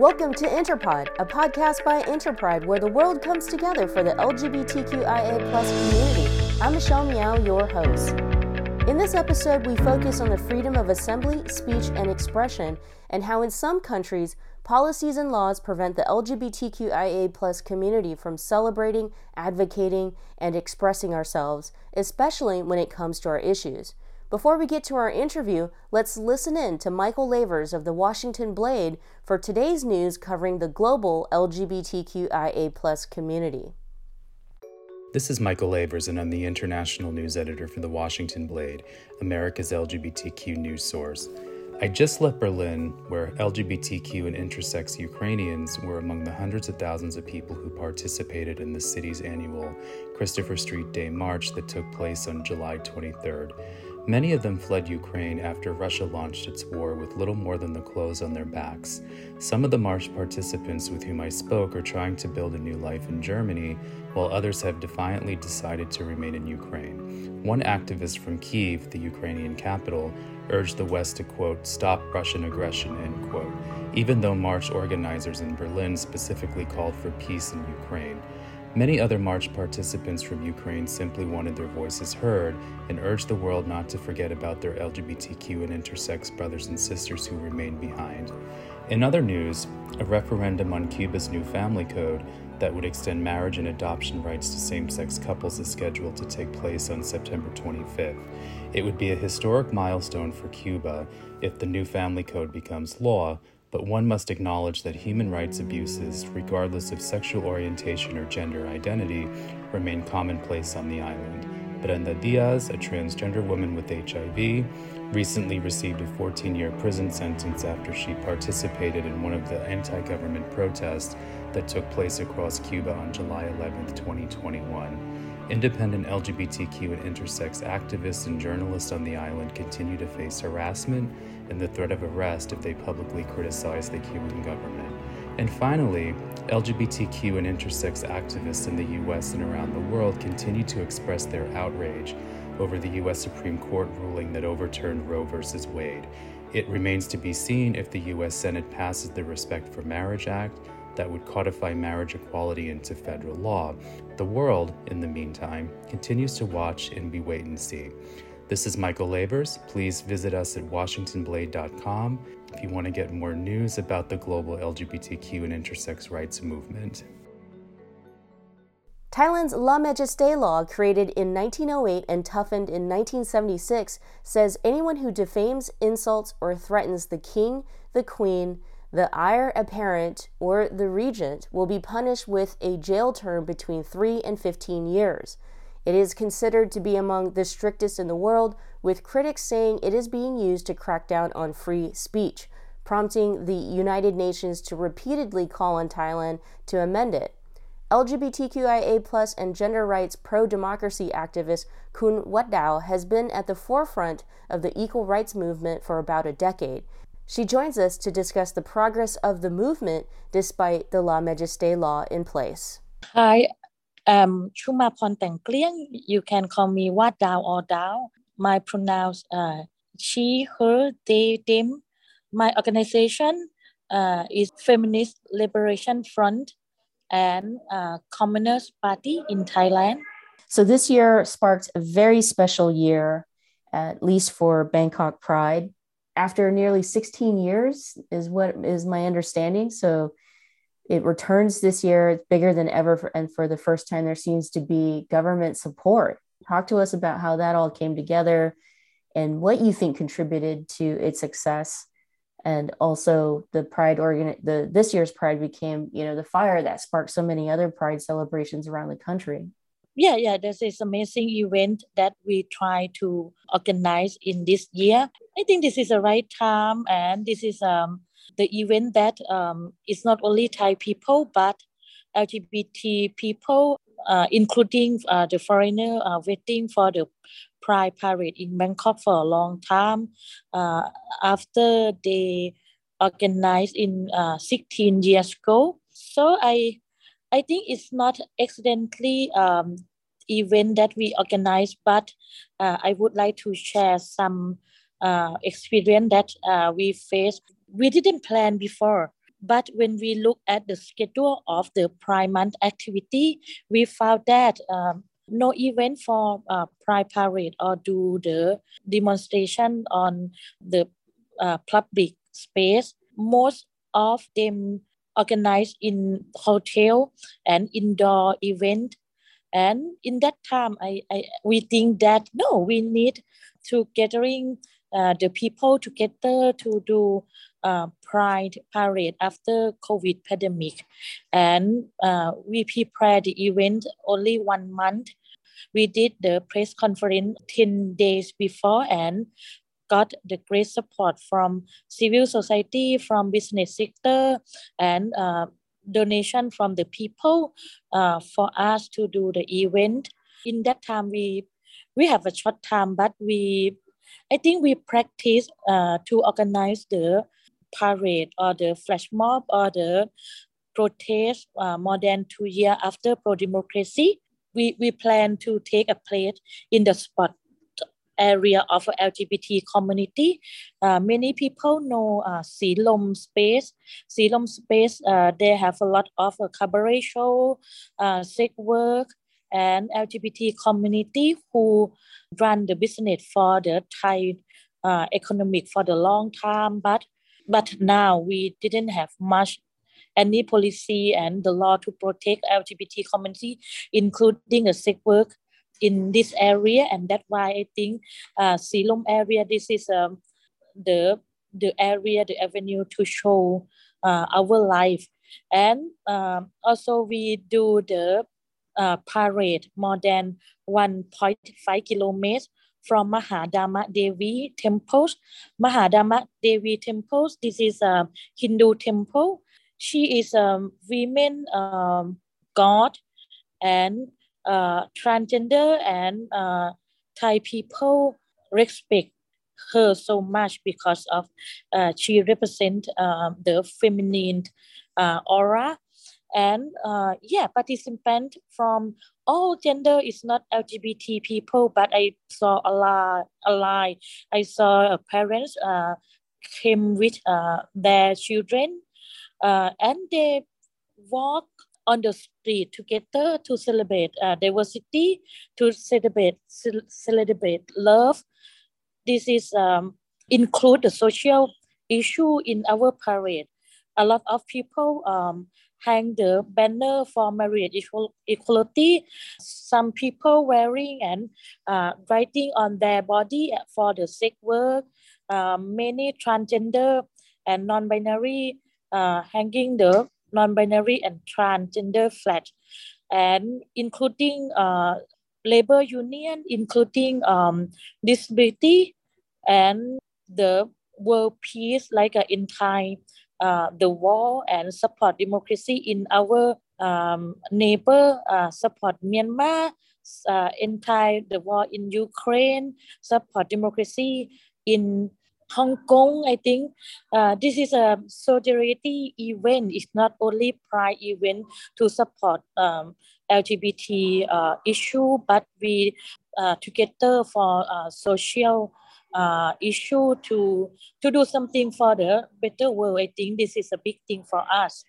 Welcome to Interpod, a podcast by Interpride where the world comes together for the LGBTQIA plus community. I'm Michelle Miao, your host. In this episode, we focus on the freedom of assembly, speech, and expression, and how in some countries, policies and laws prevent the LGBTQIA plus community from celebrating, advocating, and expressing ourselves, especially when it comes to our issues. Before we get to our interview, let's listen in to Michael Lavers of the Washington Blade for today's news covering the global LGBTQIA community. This is Michael Lavers, and I'm the international news editor for the Washington Blade, America's LGBTQ news source. I just left Berlin, where LGBTQ and intersex Ukrainians were among the hundreds of thousands of people who participated in the city's annual Christopher Street Day March that took place on July 23rd. Many of them fled Ukraine after Russia launched its war with little more than the clothes on their backs. Some of the march participants with whom I spoke are trying to build a new life in Germany, while others have defiantly decided to remain in Ukraine. One activist from Kiev, the Ukrainian capital, urged the West to, quote, stop Russian aggression, end quote, even though march organizers in Berlin specifically called for peace in Ukraine. Many other march participants from Ukraine simply wanted their voices heard and urged the world not to forget about their LGBTQ and intersex brothers and sisters who remained behind. In other news, a referendum on Cuba's new family code that would extend marriage and adoption rights to same sex couples is scheduled to take place on September 25th. It would be a historic milestone for Cuba if the new family code becomes law, but one must acknowledge that human rights abuses, regardless of sexual orientation or gender identity, remain commonplace on the island. Brenda Diaz, a transgender woman with HIV, recently received a 14 year prison sentence after she participated in one of the anti government protests that took place across Cuba on July 11, 2021. Independent LGBTQ and intersex activists and journalists on the island continue to face harassment and the threat of arrest if they publicly criticize the Cuban government. And finally, LGBTQ and intersex activists in the US and around the world continue to express their outrage over the US Supreme Court ruling that overturned Roe v. Wade. It remains to be seen if the US Senate passes the Respect for Marriage Act that would codify marriage equality into federal law. The world, in the meantime, continues to watch and be wait and see. This is Michael Lavers. Please visit us at WashingtonBlade.com if you want to get more news about the global LGBTQ and intersex rights movement. Thailand's lèse-majesté law, created in 1908 and toughened in 1976, says anyone who defames, insults, or threatens the king, the queen, the heir apparent, or the regent will be punished with a jail term between 3 and 15 years. It is considered to be among the strictest in the world, with critics saying it is being used to crack down on free speech, prompting the United Nations to repeatedly call on Thailand to amend it. LGBTQIA and gender rights pro democracy activist Khun Waaddao has been at the forefront of the equal rights movement for about a decade she joins us to discuss the progress of the movement despite the lèse-majesté law in place. Hi, I'm Chumaporn Taengkliang. You can call me Waaddao or Dao. My pronouns uh, she, her, they, them. My organization uh, is Feminist Liberation Front and uh, Commoner Party in Thailand. So this year sparked a very special year, at least for Bangkok Pride after nearly 16 years is what is my understanding so it returns this year. It's bigger than ever for, and for the first time there seems to be government support. Talk to us about how that all came together and what you think contributed to its success. And also the pride organ the this year's pride became you know the fire that sparked so many other pride celebrations around the country. Yeah yeah this is amazing event that we try to organize in this year. I think this is the right time and this is um, the event that um, is not only thai people but lgbt people uh, including uh, the foreigner uh, waiting for the pride parade in bangkok for a long time uh, after they organized in uh, 16 years ago so i I think it's not accidentally um, event that we organize, but uh, I would like to share some experience that we faced. We didn't plan before. but when we look at the schedule of the Pride Month activity, we found that um, no event for uh, Pride Parade or do the demonstration on the uh, public space. Most of them organized in hotel and indoor event. And in that time, I, I we think that no, we need to gathering uh, the people together to do uh, Pride Parade after COVID pandemic, and uh, we prepare the event only one month. We did the press conference ten days before and got the great support from civil society, from business sector, and uh, donation from the people uh, for us to do the event. In that time, we we have a short time, but we I think we practice uh, to organize the parade or the flash mob or the protest uh, more than two years after pro-democracy. We, we plan to take a place in the spot area of LGBT community. Uh, many people know uh, Silom space. Silom space, uh, they have a lot of uh, cabaret show, uh, sex work, and LGBT community who run the business for the Thai uh, economic for the long time. But but now we didn't have much any policy and the law to protect LGBT community, including the sex work in this area, and that's why I think uh, Silom area. This is um, the the area, the avenue to show uh, our life, and um, also we do the uh, parade more than 1.5 kilometers from Maha Uma Devi temples. Maha Uma Devi temples, this is a Hindu temple. She is a women um, god and uh, transgender and uh, Thai people respect her so much because of uh, she represent uh, the feminine uh, aura and uh, yeah participant from all gender is not lgbt people but i saw a lot a lot. I saw parents uh, came with uh, their children uh, and they walk on the street together to celebrate uh, diversity to celebrate celebrate love. This is um, include the social issue in our parade. A lot of people um, hang the banner for marriage equality. Some people wearing and uh, writing on their body for the sex work. Uh, many transgender and non-binary uh, hanging the non-binary and transgender flag, and including uh, labor union, including um, disability and the world peace like uh, in Thai uh, the war and support democracy in our um, neighbor, uh, support Myanmar, uh, anti the war in Ukraine, support democracy in Hong Kong. I think uh, this is a solidarity event. It's not only pride event to support um, LGBT uh, issue, but we uh, together for uh, social uh, issue to to do something for the better world. I think this is a big thing for us.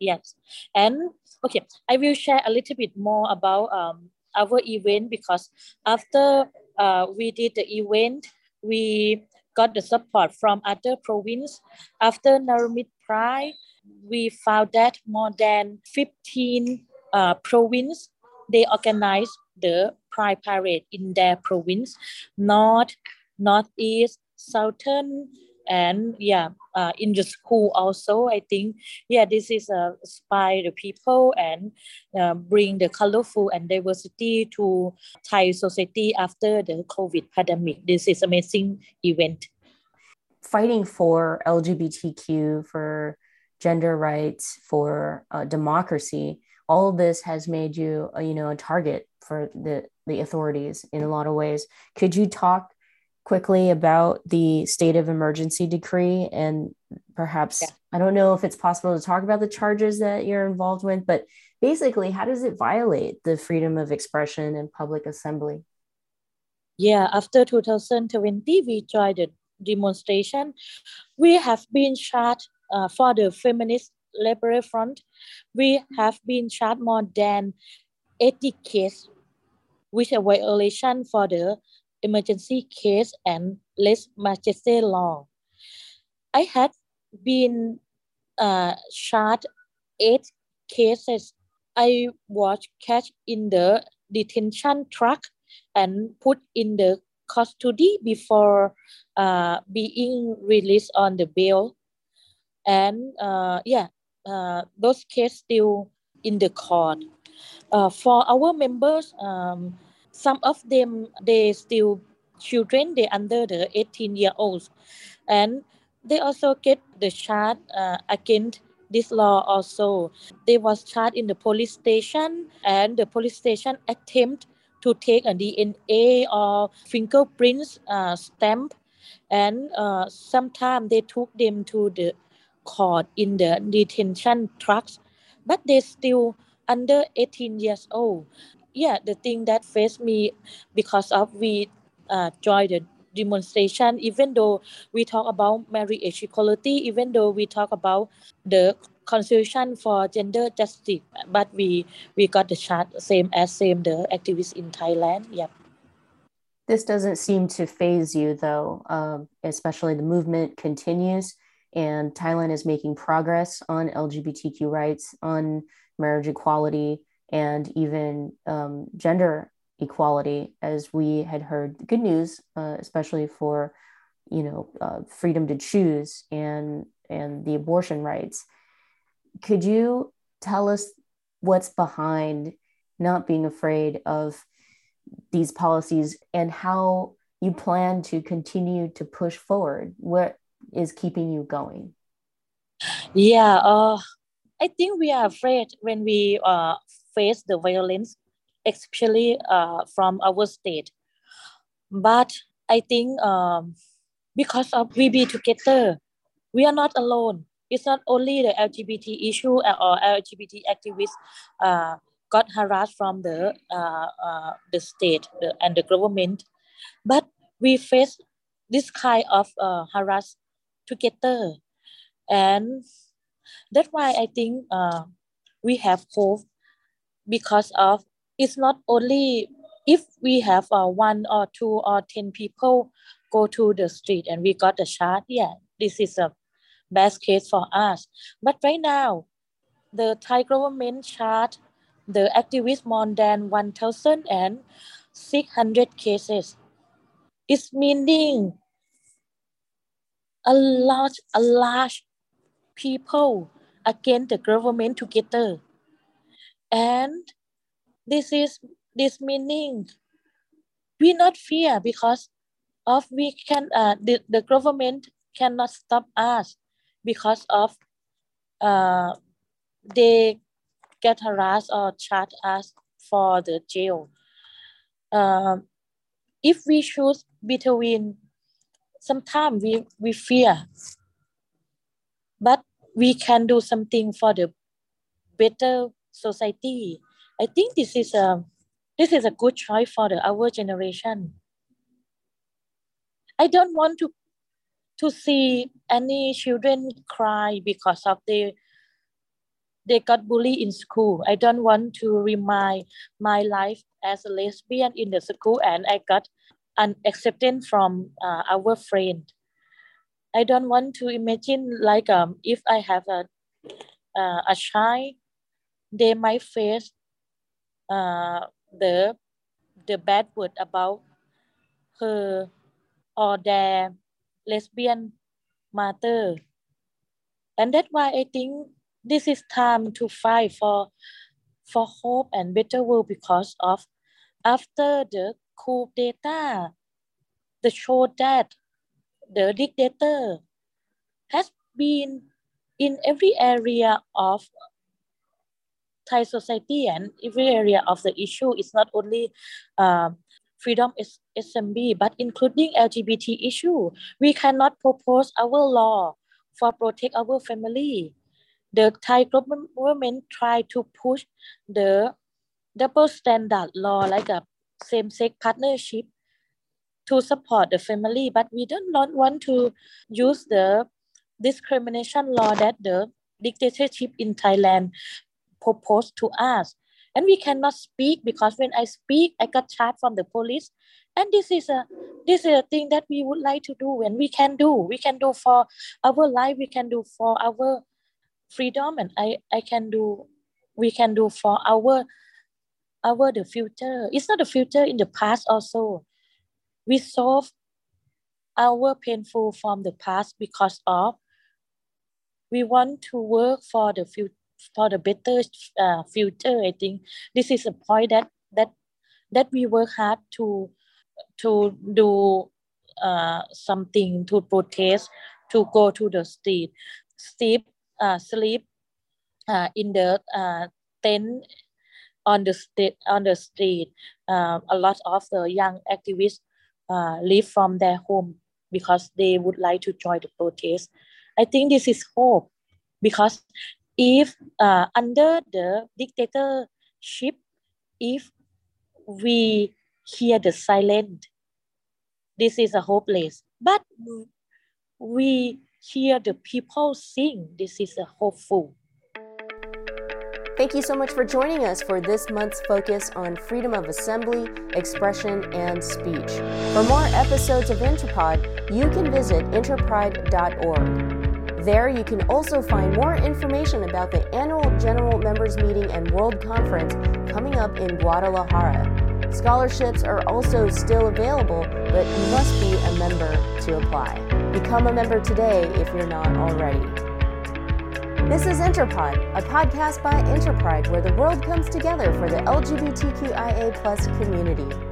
Yes, and okay, I will share a little bit more about um, our event because after uh, we did the event, we got the support from other province. After Naruemit Pride, we found that more than 15 uh, province, they organized the Pride Parade in their province. North, northeast, southern, and yeah, uh, in the school also. I think yeah, this is uh, inspire the people and uh, bring the colorful and diversity to Thai society after the COVID pandemic. This is amazing event. Fighting for LGBTQ, for gender rights, for uh, democracy, all of this has made you, uh, you know, a target for the the authorities in a lot of ways. Could you talk quickly about the state of emergency decree and perhaps yeah. I don't know if it's possible to talk about the charges that you're involved with, but basically, how does it violate the freedom of expression and public assembly? Yeah, after 2020, we tried the demonstration. We have been charged uh, for the feminist labor front, we have been charged more than 80 cases with a violation for the emergency case and lèse-majesté law. I had been uh, charged eight cases. I was catch in the detention truck and put in the custody before uh, being released on the bail. And uh, yeah, uh, those cases still in the court. Uh, for our members, um, some of them they still children they under the 18 year olds. And they also get the charge uh, against this law also. They was charged in the police station and the police station attempt to take a dna or fingerprints uh, stamp. And uh, sometimes they took them to the court in the detention trucks. But they still under 18 years old. Yeah the thing that faced me because of we uh, joined the demonstration even though we talk about marriage equality even though we talk about the constitution for gender justice but we we got the chart same as same the activists in thailand yeah. This doesn't seem to phase you though um, especially the movement continues and thailand is making progress on lgbtq rights on marriage equality and even um, gender equality, as we had heard good news, uh, especially for you know uh, freedom to choose and and the abortion rights. Could you tell us what's behind not being afraid of these policies and how you plan to continue to push forward? What is keeping you going? Yeah, uh, I think we are afraid when we uh, face the violence, especially uh, from our state. But I think um, because of we be together, we are not alone. It's not only the LGBT issue uh, or LGBT activists uh, got harassed from the uh, uh, the state and the government, but we face this kind of harass together, and that's why I think uh, we have hope because of it's not only if we have uh, one or two or ten people go to the street and we got the chart yeah this is a best case for us. But right now the thai government chart the activists more than 1600 cases. It's meaning a large a large people against the government together. And this is this meaning we not fear because of we can uh, the, the government cannot stop us because of uh, they get harassed or charge us for the jail. Um, if we choose between sometimes we, we fear but we can do something for the better society. I think this is a this is a good choice for the our generation. I don't want to to see any children cry because of they they got bullied in school. I don't want to remind my life as a lesbian in the school and I got an acceptance from uh, our friend. I don't want to imagine like um if I have a uh, a child they might face uh, the the bad word about her or their lesbian mother. And that's why i think this is time to fight for for hope and better world because of after the coup d'etat the show that the dictator has been in every area of Thai society and every area of the issue is not only uh, freedom is SMB, but including LGBT issue. We cannot propose our law for protect our family. The Thai government try to push the double standard law like a same-sex partnership to support the family, but we don't want to use the discrimination law that the dictatorship in Thailand proposed to us. And we cannot speak because when I speak, I got charged from the police. And this is a this is a thing that we would like to do and we can do. We can do for our life, we can do for our freedom, and I, I can do we can do for our our the future. It's not the future in the past also. We solve our painful from the past because of we want to work for the future for the better uh, future i think. This is a point that that that we work hard to to do uh, something to protest to go to the street. Sleep uh, sleep uh, in the uh, tent on the street on the street. Uh, a lot of the young activists uh, leave from their home because they would like to join the protest. I think this is hope because if uh, under the dictatorship if we hear the silent this is a hopeless. But we hear the people sing this is a hopeful Thank you so much for joining us for this month's focus on freedom of assembly, expression, and speech. For more episodes of Interpod, you can visit interpride.org. There, you can also find more information about the annual General Members Meeting and World Conference coming up in Guadalajara. Scholarships are also still available, but you must be a member to apply. Become a member today if you're not already. This is Interpod, a podcast by Interpride where the world comes together for the LGBTQIA community.